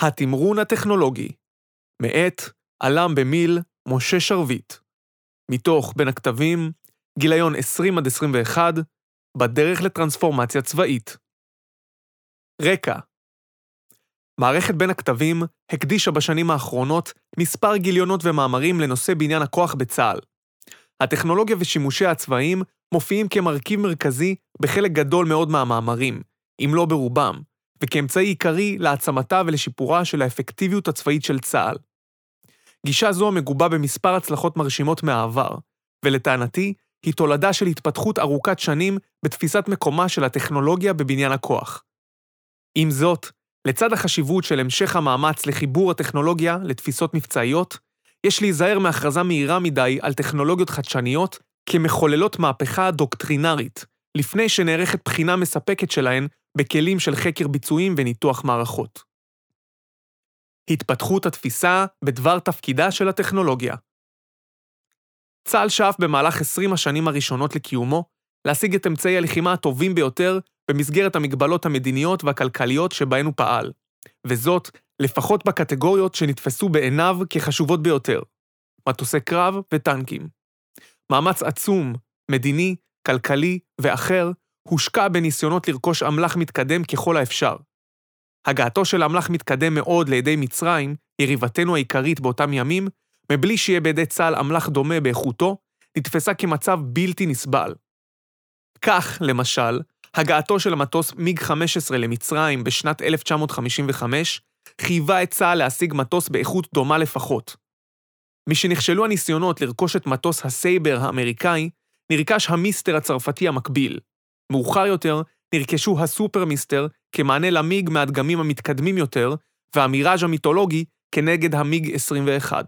התמרון הטכנולוגי, מאת עלם במיל, משה שרביט. מתוך בין הכתבים, גיליון 20 עד 21, בדרך לטרנספורמציה צבאית. רקע מערכת בין הכתבים הקדישה בשנים האחרונות מספר גיליונות ומאמרים לנושא בניין הכוח בצה"ל. הטכנולוגיה ושימושיה הצבאיים מופיעים כמרכיב מרכזי בחלק גדול מאוד מהמאמרים, אם לא ברובם, וכאמצעי עיקרי להעצמתה ולשיפורה של האפקטיביות הצבאית של צה"ל. גישה זו מגובה במספר הצלחות מרשימות מהעבר, ולטענתי, היא תולדה של התפתחות ארוכת שנים בתפיסת מקומה של הטכנולוגיה בבניין הכוח. עם זאת, לצד החשיבות של המשך המאמץ לחיבור הטכנולוגיה לתפיסות מבצעיות, יש להיזהר מהכרזה מהירה מדי על טכנולוגיות חדשניות כמחוללות מהפכה דוקטרינרית, לפני שנערכת בחינה מספקת שלהן בכלים של חקר ביצועים וניתוח מערכות. התפתחות התפיסה בדבר תפקידה של הטכנולוגיה. צה"ל שאף במהלך 20 השנים הראשונות לקיומו להשיג את אמצעי הלחימה הטובים ביותר במסגרת המגבלות המדיניות והכלכליות שבהן הוא פעל, וזאת לפחות בקטגוריות שנתפסו בעיניו כחשובות ביותר, מטוסי קרב וטנקים. מאמץ עצום, מדיני, כלכלי ואחר, הושקע בניסיונות לרכוש אמל"ח מתקדם ככל האפשר. הגעתו של אמל"ח מתקדם מאוד לידי מצרים, יריבתנו העיקרית באותם ימים, מבלי שיהיה בידי צה"ל אמל"ח דומה באיכותו, נתפסה כמצב בלתי נסבל. כך, למשל, הגעתו של המטוס מיג 15 למצרים בשנת 1955 חייבה את צה"ל להשיג מטוס באיכות דומה לפחות. משנכשלו הניסיונות לרכוש את מטוס הסייבר האמריקאי, נרכש המיסטר הצרפתי המקביל. מאוחר יותר נרכשו הסופר-מיסטר כמענה למיג מהדגמים המתקדמים יותר, והמיראז' המיתולוגי כנגד המיג 21.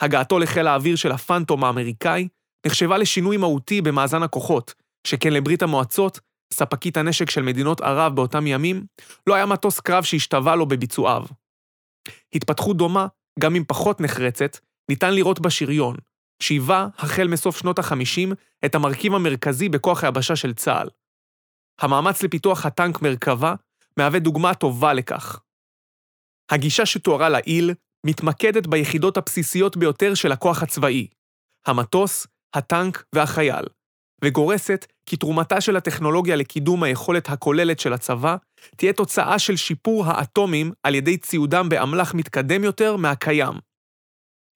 הגעתו לחיל האוויר של הפנטום האמריקאי נחשבה לשינוי מהותי במאזן הכוחות, שכן לברית המועצות, ספקית הנשק של מדינות ערב באותם ימים, לא היה מטוס קרב שהשתווה לו בביצועיו. התפתחות דומה, גם אם פחות נחרצת, ניתן לראות בשריון, שהיווה, החל מסוף שנות ה-50, את המרכיב המרכזי בכוח היבשה של צה"ל. המאמץ לפיתוח הטנק מרכבה מהווה דוגמה טובה לכך. הגישה שתוארה לעיל מתמקדת ביחידות הבסיסיות ביותר של הכוח הצבאי, המטוס, הטנק והחייל, וגורסת כי תרומתה של הטכנולוגיה לקידום היכולת הכוללת של הצבא תהיה תוצאה של שיפור האטומים על ידי ציודם באמל"ח מתקדם יותר מהקיים.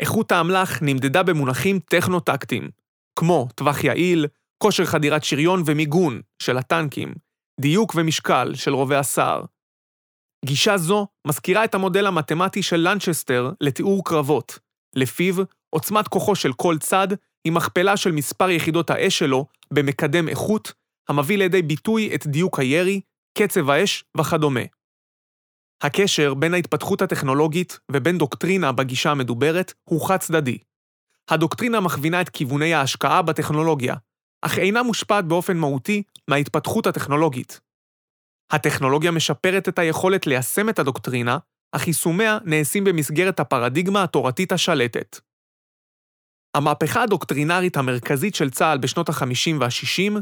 איכות האמל"ח נמדדה במונחים טכנו-טקטיים, כמו טווח יעיל, כושר חדירת שריון ומיגון של הטנקים, דיוק ומשקל של רובי הסער. גישה זו מזכירה את המודל המתמטי של לנצ'סטר לתיאור קרבות, לפיו עוצמת כוחו של כל צד היא מכפלה של מספר יחידות האש שלו במקדם איכות, המביא לידי ביטוי את דיוק הירי, קצב האש וכדומה. הקשר בין ההתפתחות הטכנולוגית ובין דוקטרינה בגישה המדוברת הוא חד-צדדי. הדוקטרינה מכווינה את כיווני ההשקעה בטכנולוגיה, אך אינה מושפעת באופן מהותי מההתפתחות הטכנולוגית. הטכנולוגיה משפרת את היכולת ליישם את הדוקטרינה, אך יישומיה נעשים במסגרת הפרדיגמה התורתית השלטת. המהפכה הדוקטרינרית המרכזית של צה"ל בשנות ה-50 וה-60,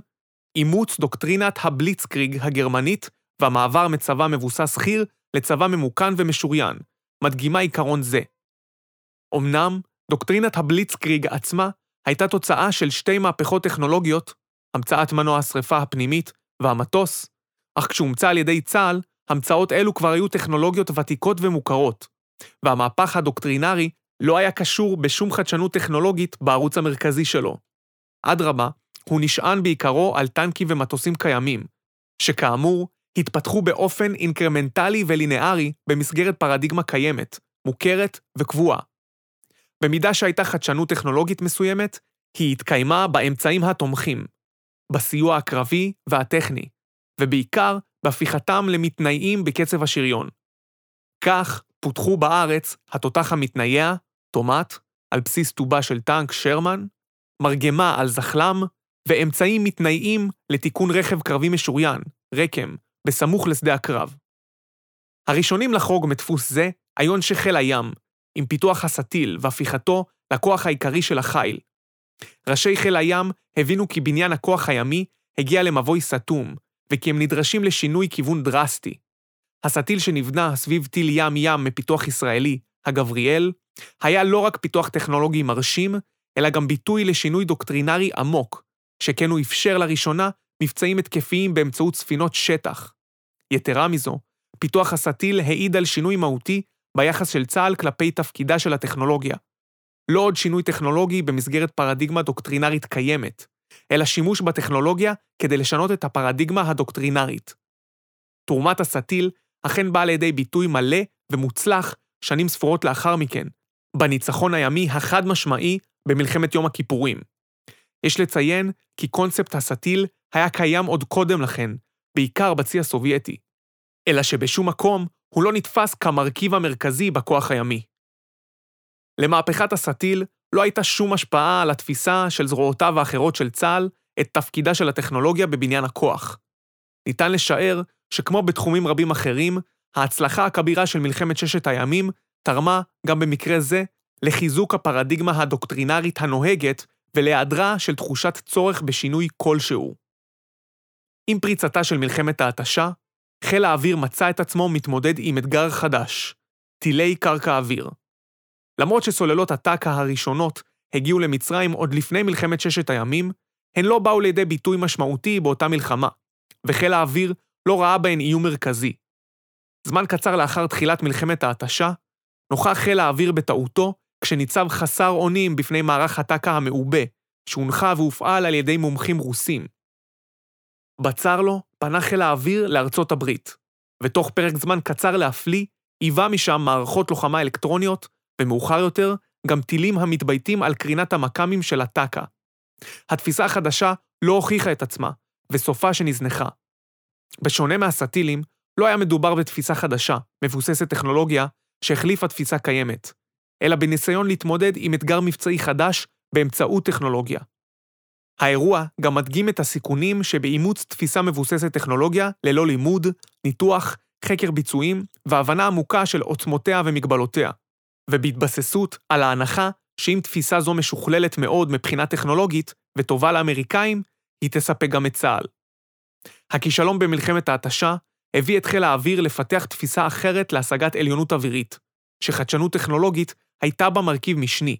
אימוץ דוקטרינת הבליצקריג הגרמנית והמעבר מצבא מבוסס חי"ר לצבא ממוכן ומשוריין, מדגימה עיקרון זה. אמנם, דוקטרינת הבליצקריג עצמה הייתה תוצאה של שתי מהפכות טכנולוגיות, המצאת מנוע השרפה הפנימית והמטוס, אך כשהומצא על ידי צה"ל, המצאות אלו כבר היו טכנולוגיות ותיקות ומוכרות, והמהפך הדוקטרינרי לא היה קשור בשום חדשנות טכנולוגית בערוץ המרכזי שלו. אדרבה, הוא נשען בעיקרו על טנקים ומטוסים קיימים, שכאמור, התפתחו באופן אינקרמנטלי ולינארי במסגרת פרדיגמה קיימת, מוכרת וקבועה. במידה שהייתה חדשנות טכנולוגית מסוימת, היא התקיימה באמצעים התומכים, בסיוע הקרבי והטכני, ובעיקר בהפיכתם למתנייעים בקצב השריון. כך פותחו בארץ התותח המתנייע, טומט, על בסיס טובה של טנק שרמן, מרגמה על זחלם, ואמצעים מתנייעים לתיקון רכב קרבי משוריין, רקם, בסמוך לשדה הקרב. הראשונים לחרוג מדפוס זה היו אנשי חיל הים, עם פיתוח הסטיל והפיכתו לכוח העיקרי של החיל. ראשי חיל הים הבינו כי בניין הכוח הימי הגיע למבוי סתום, וכי הם נדרשים לשינוי כיוון דרסטי. הסטיל שנבנה סביב טיל ים-ים מפיתוח ישראלי, הגבריאל, היה לא רק פיתוח טכנולוגי מרשים, אלא גם ביטוי לשינוי דוקטרינרי עמוק, שכן הוא אפשר לראשונה מבצעים התקפיים באמצעות ספינות שטח. יתרה מזו, פיתוח הסטיל העיד על שינוי מהותי ביחס של צה"ל כלפי תפקידה של הטכנולוגיה. לא עוד שינוי טכנולוגי במסגרת פרדיגמה דוקטרינרית קיימת, אלא שימוש בטכנולוגיה כדי לשנות את הפרדיגמה הדוקטרינרית. תרומת הסטיל אכן באה לידי ביטוי מלא ומוצלח שנים ספורות לאחר מכן, בניצחון הימי החד-משמעי במלחמת יום הכיפורים. יש לציין כי קונספט הסטיל היה קיים עוד קודם לכן, בעיקר בצי הסובייטי. אלא שבשום מקום הוא לא נתפס כמרכיב המרכזי בכוח הימי. למהפכת הסטיל לא הייתה שום השפעה על התפיסה של זרועותיו האחרות של צה"ל את תפקידה של הטכנולוגיה בבניין הכוח. ניתן לשער שכמו בתחומים רבים אחרים, ההצלחה הכבירה של מלחמת ששת הימים תרמה, גם במקרה זה, לחיזוק הפרדיגמה הדוקטרינרית הנוהגת ולהיעדרה של תחושת צורך בשינוי כלשהו. עם פריצתה של מלחמת ההתשה, חיל האוויר מצא את עצמו מתמודד עם אתגר חדש, טילי קרקע אוויר. למרות שסוללות הטק"א הראשונות הגיעו למצרים עוד לפני מלחמת ששת הימים, הן לא באו לידי ביטוי משמעותי באותה מלחמה, וחיל האוויר לא ראה בהן איום מרכזי. זמן קצר לאחר תחילת מלחמת ההתשה, נוכח חיל האוויר בטעותו כשניצב חסר אונים בפני מערך הטק"א המעובה, שהונחה והופעל על ידי מומחים רוסים. בצר לו, פנה חיל האוויר לארצות הברית, ותוך פרק זמן קצר להפליא, היווה משם מערכות לוחמה אלקטרוניות, ומאוחר יותר, גם טילים המתבייתים על קרינת המכ"מים של הטק"א. התפיסה החדשה לא הוכיחה את עצמה, וסופה שנזנחה. בשונה מהסטילים, לא היה מדובר בתפיסה חדשה, מבוססת טכנולוגיה, שהחליפה תפיסה קיימת, אלא בניסיון להתמודד עם אתגר מבצעי חדש באמצעות טכנולוגיה. האירוע גם מדגים את הסיכונים שבאימוץ תפיסה מבוססת טכנולוגיה ללא לימוד, ניתוח, חקר ביצועים והבנה עמוקה של עוצמותיה ומגבלותיה, ובהתבססות על ההנחה שאם תפיסה זו משוכללת מאוד מבחינה טכנולוגית וטובה לאמריקאים, היא תספק גם את צה"ל. הכישלון במלחמת ההתשה הביא את חיל האוויר לפתח תפיסה אחרת להשגת עליונות אווירית, שחדשנות טכנולוגית הייתה בה מרכיב משני.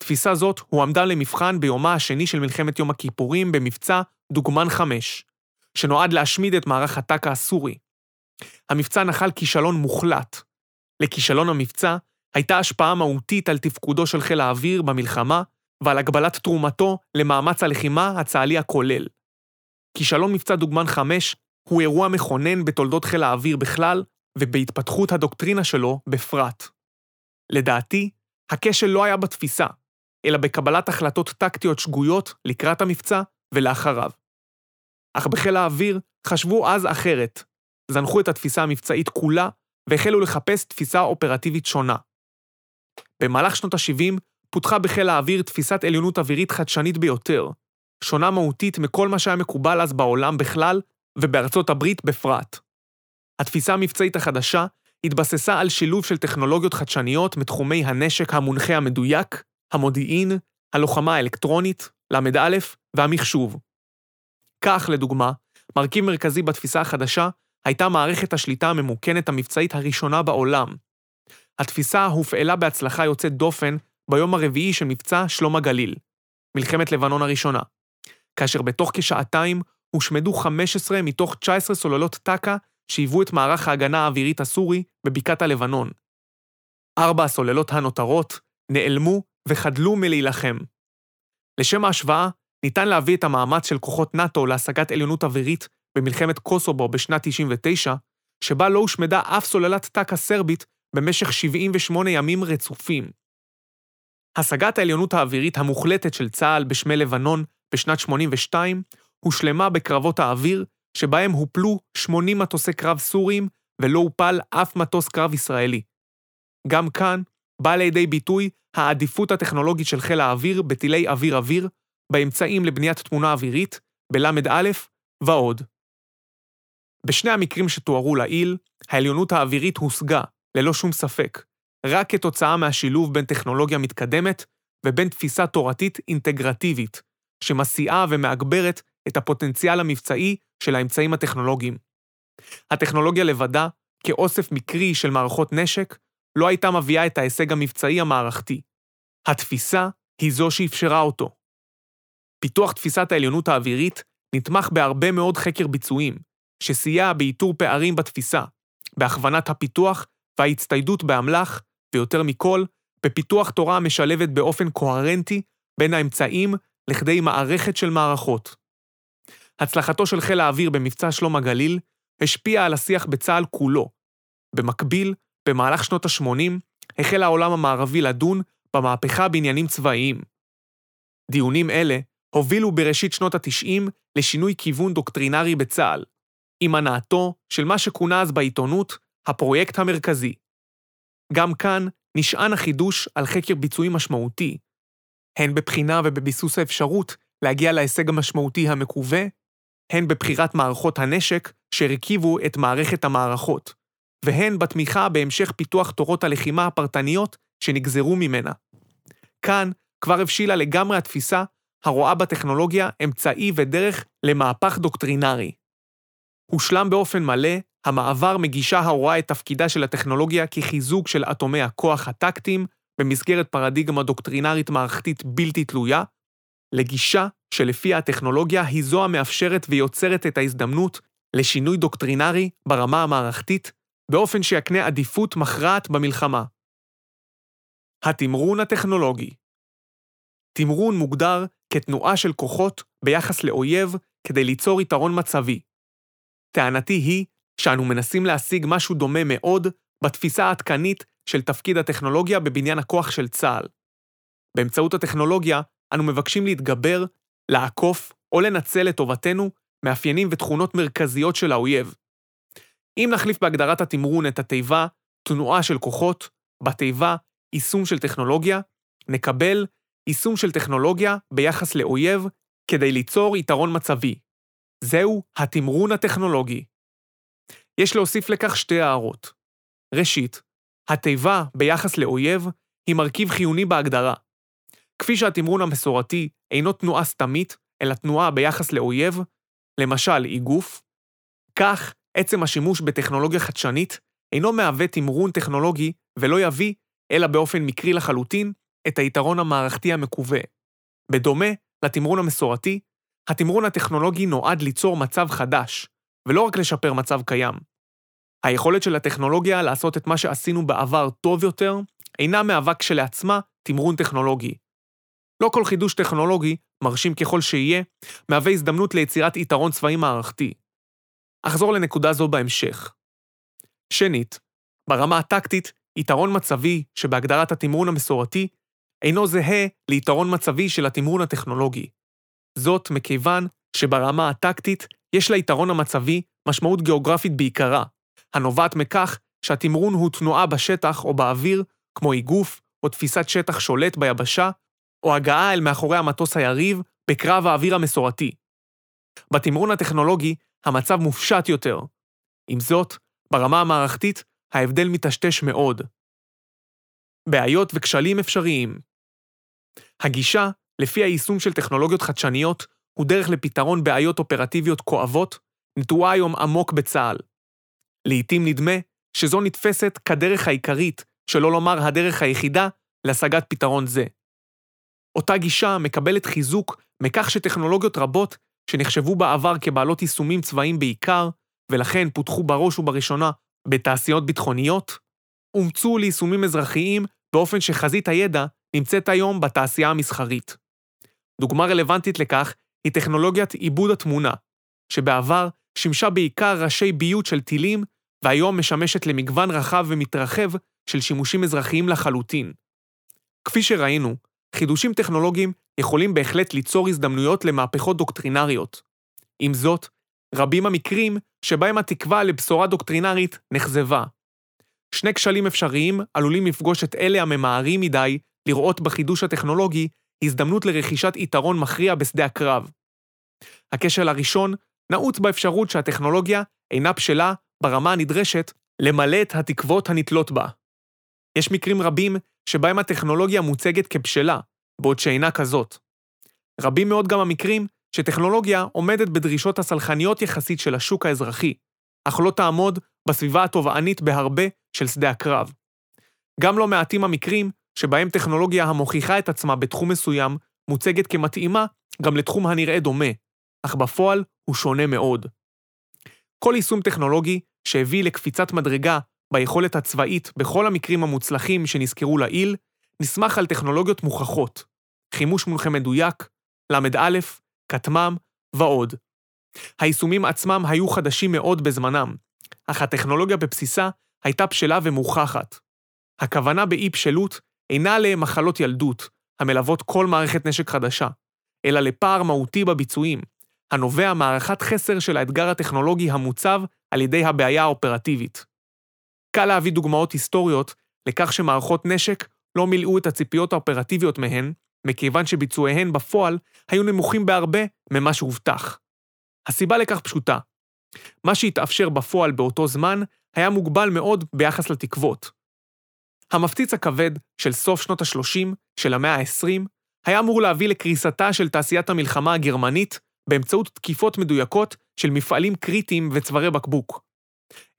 תפיסה זאת הועמדה למבחן ביומה השני של מלחמת יום הכיפורים במבצע דוגמן 5, שנועד להשמיד את מערך הטק"א הסורי. המבצע נחל כישלון מוחלט. לכישלון המבצע הייתה השפעה מהותית על תפקודו של חיל האוויר במלחמה ועל הגבלת תרומתו למאמץ הלחימה הצה"לי הכולל. כישלון מבצע דוגמן 5 הוא אירוע מכונן בתולדות חיל האוויר בכלל, ובהתפתחות הדוקטרינה שלו בפרט. לדעתי, הכשל לא היה בתפיסה, אלא בקבלת החלטות טקטיות שגויות לקראת המבצע ולאחריו. אך בחיל האוויר חשבו אז אחרת, זנחו את התפיסה המבצעית כולה והחלו לחפש תפיסה אופרטיבית שונה. במהלך שנות ה-70 פותחה בחיל האוויר תפיסת עליונות אווירית חדשנית ביותר, שונה מהותית מכל מה שהיה מקובל אז בעולם בכלל ובארצות הברית בפרט. התפיסה המבצעית החדשה התבססה על שילוב של טכנולוגיות חדשניות מתחומי הנשק המונחה המדויק, המודיעין, הלוחמה האלקטרונית, ל"א והמחשוב. כך, לדוגמה, מרכיב מרכזי בתפיסה החדשה הייתה מערכת השליטה הממוכנת המבצעית הראשונה בעולם. התפיסה הופעלה בהצלחה יוצאת דופן ביום הרביעי של מבצע שלום הגליל, מלחמת לבנון הראשונה, כאשר בתוך כשעתיים הושמדו 15 מתוך 19 סוללות טק"א שהיוו את מערך ההגנה האווירית הסורי בבקעת הלבנון. ארבע הסוללות הנותרות נעלמו וחדלו מלהילחם. לשם ההשוואה, ניתן להביא את המאמץ של כוחות נאט"ו להשגת עליונות אווירית במלחמת קוסובו בשנת 99, שבה לא הושמדה אף סוללת טק"א סרבית במשך 78 ימים רצופים. השגת העליונות האווירית המוחלטת של צה"ל בשמי לבנון בשנת 82 הושלמה בקרבות האוויר, שבהם הופלו 80 מטוסי קרב סוריים ולא הופל אף מטוס קרב ישראלי. גם כאן באה לידי ביטוי העדיפות הטכנולוגית של חיל האוויר בטילי אוויר-אוויר, באמצעים לבניית תמונה אווירית, בל"א ועוד. בשני המקרים שתוארו לעיל, העליונות האווירית הושגה, ללא שום ספק, רק כתוצאה מהשילוב בין טכנולוגיה מתקדמת ובין תפיסה תורתית אינטגרטיבית, שמסיעה ומאגברת את הפוטנציאל המבצעי של האמצעים הטכנולוגיים. הטכנולוגיה לבדה כאוסף מקרי של מערכות נשק, לא הייתה מביאה את ההישג המבצעי המערכתי. התפיסה היא זו שאפשרה אותו. פיתוח תפיסת העליונות האווירית נתמך בהרבה מאוד חקר ביצועים, שסייע באיתור פערים בתפיסה, בהכוונת הפיתוח וההצטיידות באמל"ח, ויותר מכל, בפיתוח תורה המשלבת באופן קוהרנטי בין האמצעים לכדי מערכת של מערכות. הצלחתו של חיל האוויר במבצע שלום הגליל השפיעה על השיח בצה"ל כולו. במקביל, במהלך שנות ה-80, החל העולם המערבי לדון במהפכה בעניינים צבאיים. דיונים אלה הובילו בראשית שנות ה-90 לשינוי כיוון דוקטרינרי בצה"ל, עם הנעתו של מה שכונה אז בעיתונות הפרויקט המרכזי. גם כאן נשען החידוש על חקר ביצועי משמעותי, הן בבחינה ובביסוס האפשרות להגיע להישג המשמעותי המקווה, הן בבחירת מערכות הנשק שהרכיבו את מערכת המערכות, והן בתמיכה בהמשך פיתוח תורות הלחימה הפרטניות שנגזרו ממנה. כאן כבר הבשילה לגמרי התפיסה הרואה בטכנולוגיה אמצעי ודרך למהפך דוקטרינרי. הושלם באופן מלא המעבר מגישה הרואה את תפקידה של הטכנולוגיה כחיזוק של אטומי הכוח הטקטיים במסגרת פרדיגמה דוקטרינרית מערכתית בלתי תלויה, לגישה שלפיה הטכנולוגיה היא זו המאפשרת ויוצרת את ההזדמנות לשינוי דוקטרינרי ברמה המערכתית, באופן שיקנה עדיפות מכרעת במלחמה. התמרון הטכנולוגי תמרון מוגדר כתנועה של כוחות ביחס לאויב כדי ליצור יתרון מצבי. טענתי היא שאנו מנסים להשיג משהו דומה מאוד בתפיסה העדכנית של תפקיד הטכנולוגיה בבניין הכוח של צה"ל. באמצעות הטכנולוגיה, אנו מבקשים להתגבר, לעקוף או לנצל לטובתנו מאפיינים ותכונות מרכזיות של האויב. אם נחליף בהגדרת התמרון את התיבה תנועה של כוחות, בתיבה יישום של טכנולוגיה, נקבל יישום של טכנולוגיה ביחס לאויב כדי ליצור יתרון מצבי. זהו התמרון הטכנולוגי. יש להוסיף לכך שתי הערות. ראשית, התיבה ביחס לאויב היא מרכיב חיוני בהגדרה. כפי שהתמרון המסורתי אינו תנועה סתמית, אלא תנועה ביחס לאויב, למשל איגוף, כך עצם השימוש בטכנולוגיה חדשנית אינו מהווה תמרון טכנולוגי ולא יביא, אלא באופן מקרי לחלוטין, את היתרון המערכתי המקווה. בדומה לתמרון המסורתי, התמרון הטכנולוגי נועד ליצור מצב חדש, ולא רק לשפר מצב קיים. היכולת של הטכנולוגיה לעשות את מה שעשינו בעבר טוב יותר, אינה מהווה כשלעצמה תמרון טכנולוגי. לא כל חידוש טכנולוגי, מרשים ככל שיהיה, מהווה הזדמנות ליצירת יתרון צבאי מערכתי. אחזור לנקודה זו בהמשך. שנית, ברמה הטקטית, יתרון מצבי, שבהגדרת התמרון המסורתי, אינו זהה ליתרון מצבי של התמרון הטכנולוגי. זאת מכיוון שברמה הטקטית יש ליתרון המצבי משמעות גיאוגרפית בעיקרה, הנובעת מכך שהתמרון הוא תנועה בשטח או באוויר, כמו איגוף או תפיסת שטח שולט ביבשה, או הגעה אל מאחורי המטוס היריב בקרב האוויר המסורתי. בתמרון הטכנולוגי המצב מופשט יותר. עם זאת, ברמה המערכתית ההבדל מטשטש מאוד. בעיות וכשלים אפשריים הגישה, לפי היישום של טכנולוגיות חדשניות, הוא דרך לפתרון בעיות אופרטיביות כואבות, נטועה היום עמוק בצה"ל. לעתים נדמה שזו נתפסת כדרך העיקרית, שלא לומר הדרך היחידה, להשגת פתרון זה. אותה גישה מקבלת חיזוק מכך שטכנולוגיות רבות, שנחשבו בעבר כבעלות יישומים צבאיים בעיקר, ולכן פותחו בראש ובראשונה בתעשיות ביטחוניות, אומצו ליישומים אזרחיים באופן שחזית הידע נמצאת היום בתעשייה המסחרית. דוגמה רלוונטית לכך היא טכנולוגיית עיבוד התמונה, שבעבר שימשה בעיקר ראשי ביות של טילים, והיום משמשת למגוון רחב ומתרחב של שימושים אזרחיים לחלוטין. כפי שראינו, חידושים טכנולוגיים יכולים בהחלט ליצור הזדמנויות למהפכות דוקטרינריות. עם זאת, רבים המקרים שבהם התקווה לבשורה דוקטרינרית נכזבה. שני כשלים אפשריים עלולים לפגוש את אלה הממהרים מדי לראות בחידוש הטכנולוגי הזדמנות לרכישת יתרון מכריע בשדה הקרב. הכשל הראשון נעוץ באפשרות שהטכנולוגיה אינה בשלה ברמה הנדרשת למלא את התקוות הנתלות בה. יש מקרים רבים שבהם הטכנולוגיה מוצגת כבשלה, בעוד שאינה כזאת. רבים מאוד גם המקרים שטכנולוגיה עומדת בדרישות הסלחניות יחסית של השוק האזרחי, אך לא תעמוד בסביבה התובענית בהרבה של שדה הקרב. גם לא מעטים המקרים שבהם טכנולוגיה המוכיחה את עצמה בתחום מסוים מוצגת כמתאימה גם לתחום הנראה דומה, אך בפועל הוא שונה מאוד. כל יישום טכנולוגי שהביא לקפיצת מדרגה ביכולת הצבאית בכל המקרים המוצלחים שנזכרו לעיל, נסמך על טכנולוגיות מוכחות, חימוש מונחה מדויק, ל"א, כטמ"ם ועוד. היישומים עצמם היו חדשים מאוד בזמנם, אך הטכנולוגיה בבסיסה הייתה בשלה ומוכחת. הכוונה באי-בשלות אינה למחלות ילדות, המלוות כל מערכת נשק חדשה, אלא לפער מהותי בביצועים, הנובע מהערכת חסר של האתגר הטכנולוגי המוצב על ידי הבעיה האופרטיבית. קל להביא דוגמאות היסטוריות לכך שמערכות נשק לא מילאו את הציפיות האופרטיביות מהן, מכיוון שביצועיהן בפועל היו נמוכים בהרבה ממה שהובטח. הסיבה לכך פשוטה. מה שהתאפשר בפועל באותו זמן היה מוגבל מאוד ביחס לתקוות. המפציץ הכבד של סוף שנות ה-30 של המאה ה-20 היה אמור להביא לקריסתה של תעשיית המלחמה הגרמנית באמצעות תקיפות מדויקות של מפעלים קריטיים וצווארי בקבוק.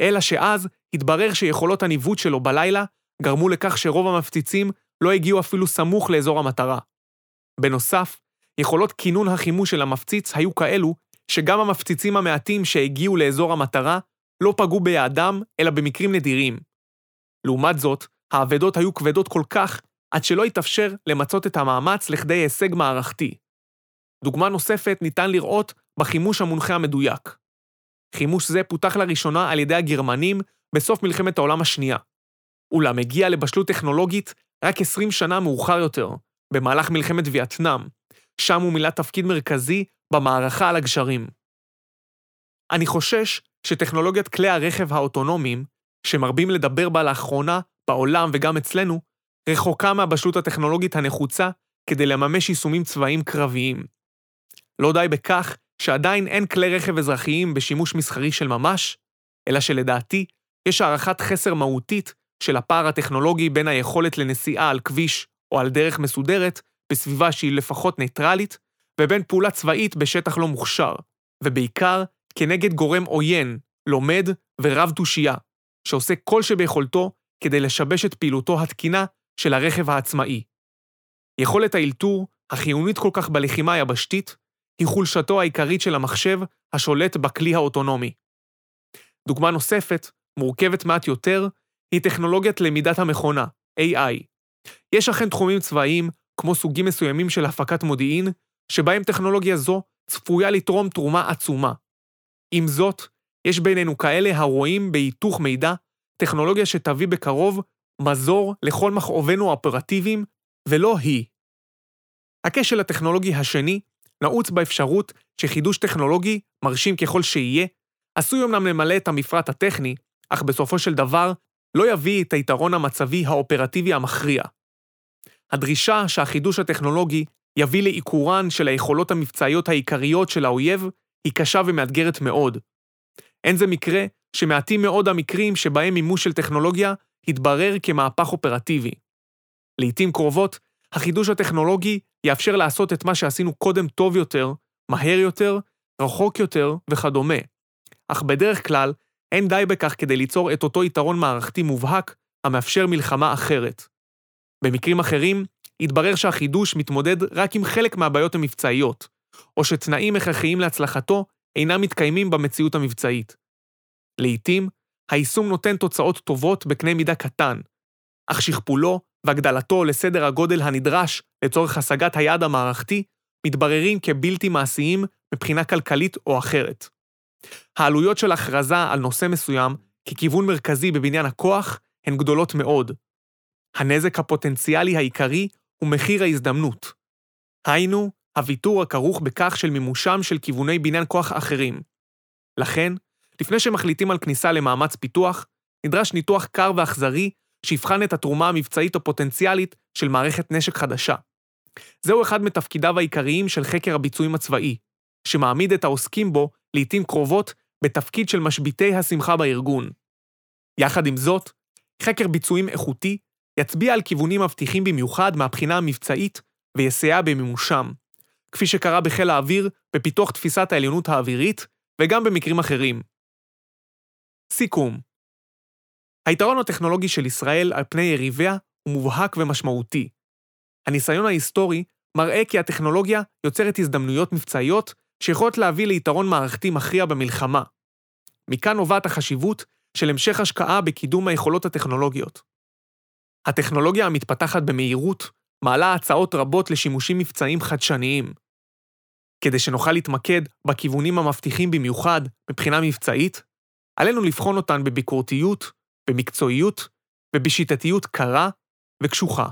אלא שאז התברר שיכולות הניווט שלו בלילה גרמו לכך שרוב המפציצים לא הגיעו אפילו סמוך לאזור המטרה. בנוסף, יכולות כינון החימוש של המפציץ היו כאלו שגם המפציצים המעטים שהגיעו לאזור המטרה לא פגעו ביעדם, אלא במקרים נדירים. לעומת זאת, האבדות היו כבדות כל כך, עד שלא התאפשר למצות את המאמץ לכדי הישג מערכתי. דוגמה נוספת ניתן לראות בחימוש המונחה המדויק. חימוש זה פותח לראשונה על ידי הגרמנים בסוף מלחמת העולם השנייה. אולם הגיע לבשלות טכנולוגית רק 20 שנה מאוחר יותר, במהלך מלחמת וייטנאם, שם הוא מילא תפקיד מרכזי במערכה על הגשרים. אני חושש שטכנולוגיית כלי הרכב האוטונומיים, שמרבים לדבר בה לאחרונה בעולם וגם אצלנו, רחוקה מהבשלות הטכנולוגית הנחוצה כדי לממש יישומים צבאיים קרביים. לא די בכך שעדיין אין כלי רכב אזרחיים בשימוש מסחרי של ממש, אלא שלדעתי יש הערכת חסר מהותית של הפער הטכנולוגי בין היכולת לנסיעה על כביש או על דרך מסודרת בסביבה שהיא לפחות ניטרלית, ובין פעולה צבאית בשטח לא מוכשר, ובעיקר כנגד גורם עוין, לומד ורב תושייה, שעושה כל שביכולתו כדי לשבש את פעילותו התקינה של הרכב העצמאי. יכולת האלתור, החיונית כל כך בלחימה היבשתית, היא חולשתו העיקרית של המחשב השולט בכלי האוטונומי. דוגמה נוספת, מורכבת מעט יותר, היא טכנולוגיית למידת המכונה, AI. יש אכן תחומים צבאיים, כמו סוגים מסוימים של הפקת מודיעין, שבהם טכנולוגיה זו צפויה לתרום תרומה עצומה. עם זאת, יש בינינו כאלה הרואים בהיתוך מידע טכנולוגיה שתביא בקרוב מזור לכל מכאובינו האופרטיביים, ולא היא. הכשל הטכנולוגי השני נעוץ באפשרות שחידוש טכנולוגי, מרשים ככל שיהיה, עשוי אמנם למלא את המפרט הטכני, אך בסופו של דבר לא יביא את היתרון המצבי האופרטיבי המכריע. הדרישה שהחידוש הטכנולוגי יביא לעיקורן של היכולות המבצעיות העיקריות של האויב היא קשה ומאתגרת מאוד. אין זה מקרה שמעטים מאוד המקרים שבהם מימוש של טכנולוגיה התברר כמהפך אופרטיבי. לעתים קרובות, החידוש הטכנולוגי יאפשר לעשות את מה שעשינו קודם טוב יותר, מהר יותר, רחוק יותר וכדומה. אך בדרך כלל, אין די בכך כדי ליצור את אותו יתרון מערכתי מובהק המאפשר מלחמה אחרת. במקרים אחרים, התברר שהחידוש מתמודד רק עם חלק מהבעיות המבצעיות, או שתנאים הכרחיים להצלחתו אינם מתקיימים במציאות המבצעית. לעתים, היישום נותן תוצאות טובות בקנה מידה קטן, אך שכפולו והגדלתו לסדר הגודל הנדרש לצורך השגת היעד המערכתי מתבררים כבלתי מעשיים מבחינה כלכלית או אחרת. העלויות של הכרזה על נושא מסוים ככיוון מרכזי בבניין הכוח הן גדולות מאוד. הנזק הפוטנציאלי העיקרי הוא מחיר ההזדמנות. היינו, הוויתור הכרוך בכך של מימושם של כיווני בניין כוח אחרים. לכן, לפני שמחליטים על כניסה למאמץ פיתוח, נדרש ניתוח קר ואכזרי שיבחן את התרומה המבצעית הפוטנציאלית של מערכת נשק חדשה. זהו אחד מתפקידיו העיקריים של חקר הביצועים הצבאי, שמעמיד את העוסקים בו, לעתים קרובות, בתפקיד של משביתי השמחה בארגון. יחד עם זאת, חקר ביצועים איכותי יצביע על כיוונים מבטיחים במיוחד מהבחינה המבצעית ויסייע במימושם, כפי שקרה בחיל האוויר בפיתוח תפיסת העליונות האווירית, וגם במקרים אחרים. סיכום היתרון הטכנולוגי של ישראל על פני יריביה הוא מובהק ומשמעותי. הניסיון ההיסטורי מראה כי הטכנולוגיה יוצרת הזדמנויות מבצעיות שיכולות להביא ליתרון מערכתי מכריע במלחמה. מכאן נובעת החשיבות של המשך השקעה בקידום היכולות הטכנולוגיות. הטכנולוגיה המתפתחת במהירות מעלה הצעות רבות לשימושים מבצעיים חדשניים. כדי שנוכל להתמקד בכיוונים המבטיחים במיוחד מבחינה מבצעית, עלינו לבחון אותן בביקורתיות, במקצועיות ובשיטתיות קרה וקשוחה.